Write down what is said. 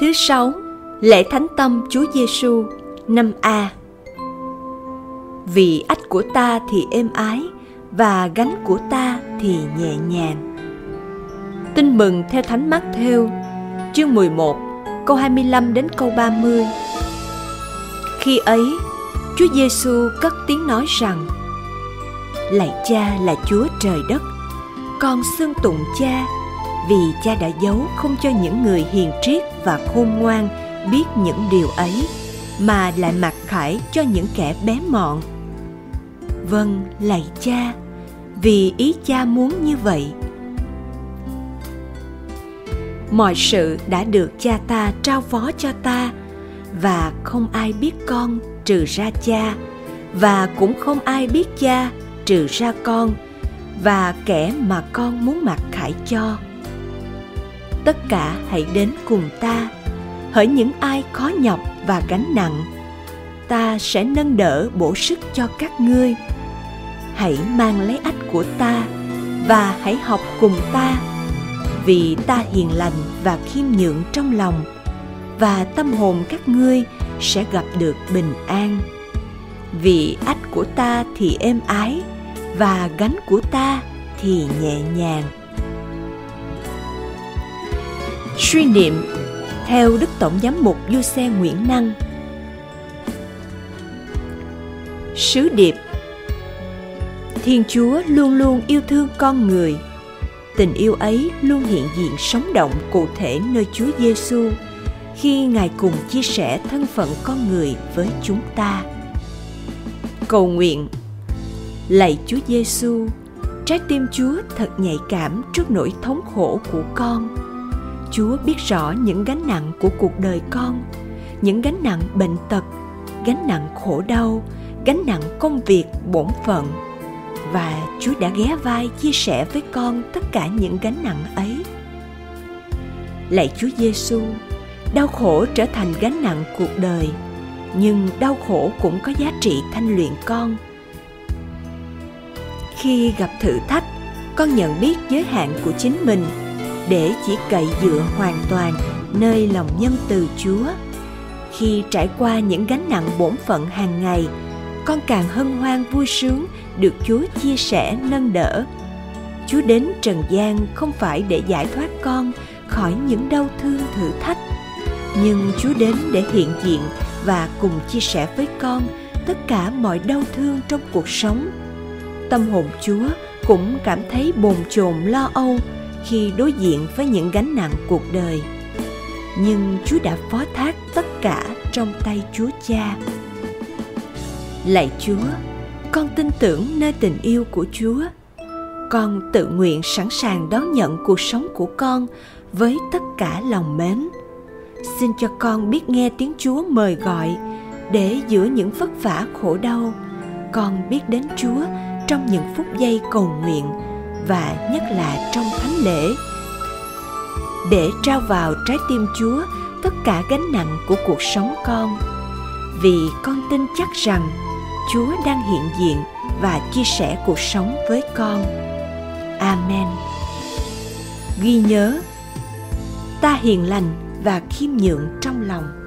Thứ sáu, lễ thánh tâm Chúa Giêsu năm A. Vì ách của ta thì êm ái và gánh của ta thì nhẹ nhàng. Tin mừng theo Thánh Mát Theo, chương 11, câu 25 đến câu 30. Khi ấy, Chúa Giêsu cất tiếng nói rằng: Lạy Cha là Chúa trời đất, con xưng tụng Cha vì cha đã giấu không cho những người hiền triết và khôn ngoan biết những điều ấy, mà lại mặc khải cho những kẻ bé mọn. Vâng lạy cha, vì ý cha muốn như vậy. Mọi sự đã được cha ta trao phó cho ta, và không ai biết con trừ ra cha, và cũng không ai biết cha trừ ra con, và kẻ mà con muốn mặc khải cho tất cả hãy đến cùng ta. Hỡi những ai khó nhọc và gánh nặng, ta sẽ nâng đỡ bổ sức cho các ngươi. Hãy mang lấy ách của ta và hãy học cùng ta, vì ta hiền lành và khiêm nhượng trong lòng, và tâm hồn các ngươi sẽ gặp được bình an. Vì ách của ta thì êm ái và gánh của ta thì nhẹ nhàng suy niệm theo Đức Tổng Giám mục Du Xe Nguyễn Năng. Sứ điệp Thiên Chúa luôn luôn yêu thương con người. Tình yêu ấy luôn hiện diện sống động cụ thể nơi Chúa Giêsu khi Ngài cùng chia sẻ thân phận con người với chúng ta. Cầu nguyện Lạy Chúa Giêsu, trái tim Chúa thật nhạy cảm trước nỗi thống khổ của con Chúa biết rõ những gánh nặng của cuộc đời con, những gánh nặng bệnh tật, gánh nặng khổ đau, gánh nặng công việc bổn phận. Và Chúa đã ghé vai chia sẻ với con tất cả những gánh nặng ấy. Lạy Chúa Giêsu, đau khổ trở thành gánh nặng cuộc đời, nhưng đau khổ cũng có giá trị thanh luyện con. Khi gặp thử thách, con nhận biết giới hạn của chính mình để chỉ cậy dựa hoàn toàn nơi lòng nhân từ Chúa. Khi trải qua những gánh nặng bổn phận hàng ngày, con càng hân hoan vui sướng được Chúa chia sẻ nâng đỡ. Chúa đến trần gian không phải để giải thoát con khỏi những đau thương thử thách, nhưng Chúa đến để hiện diện và cùng chia sẻ với con tất cả mọi đau thương trong cuộc sống. Tâm hồn Chúa cũng cảm thấy bồn chồn lo âu khi đối diện với những gánh nặng cuộc đời. Nhưng chúa đã phó thác tất cả trong tay chúa cha. Lạy chúa, con tin tưởng nơi tình yêu của chúa. Con tự nguyện sẵn sàng đón nhận cuộc sống của con với tất cả lòng mến. Xin cho con biết nghe tiếng chúa mời gọi để giữa những vất vả khổ đau, con biết đến chúa trong những phút giây cầu nguyện và nhất là trong thánh lễ để trao vào trái tim Chúa tất cả gánh nặng của cuộc sống con. Vì con tin chắc rằng Chúa đang hiện diện và chia sẻ cuộc sống với con. Amen. Ghi nhớ, ta hiền lành và khiêm nhượng trong lòng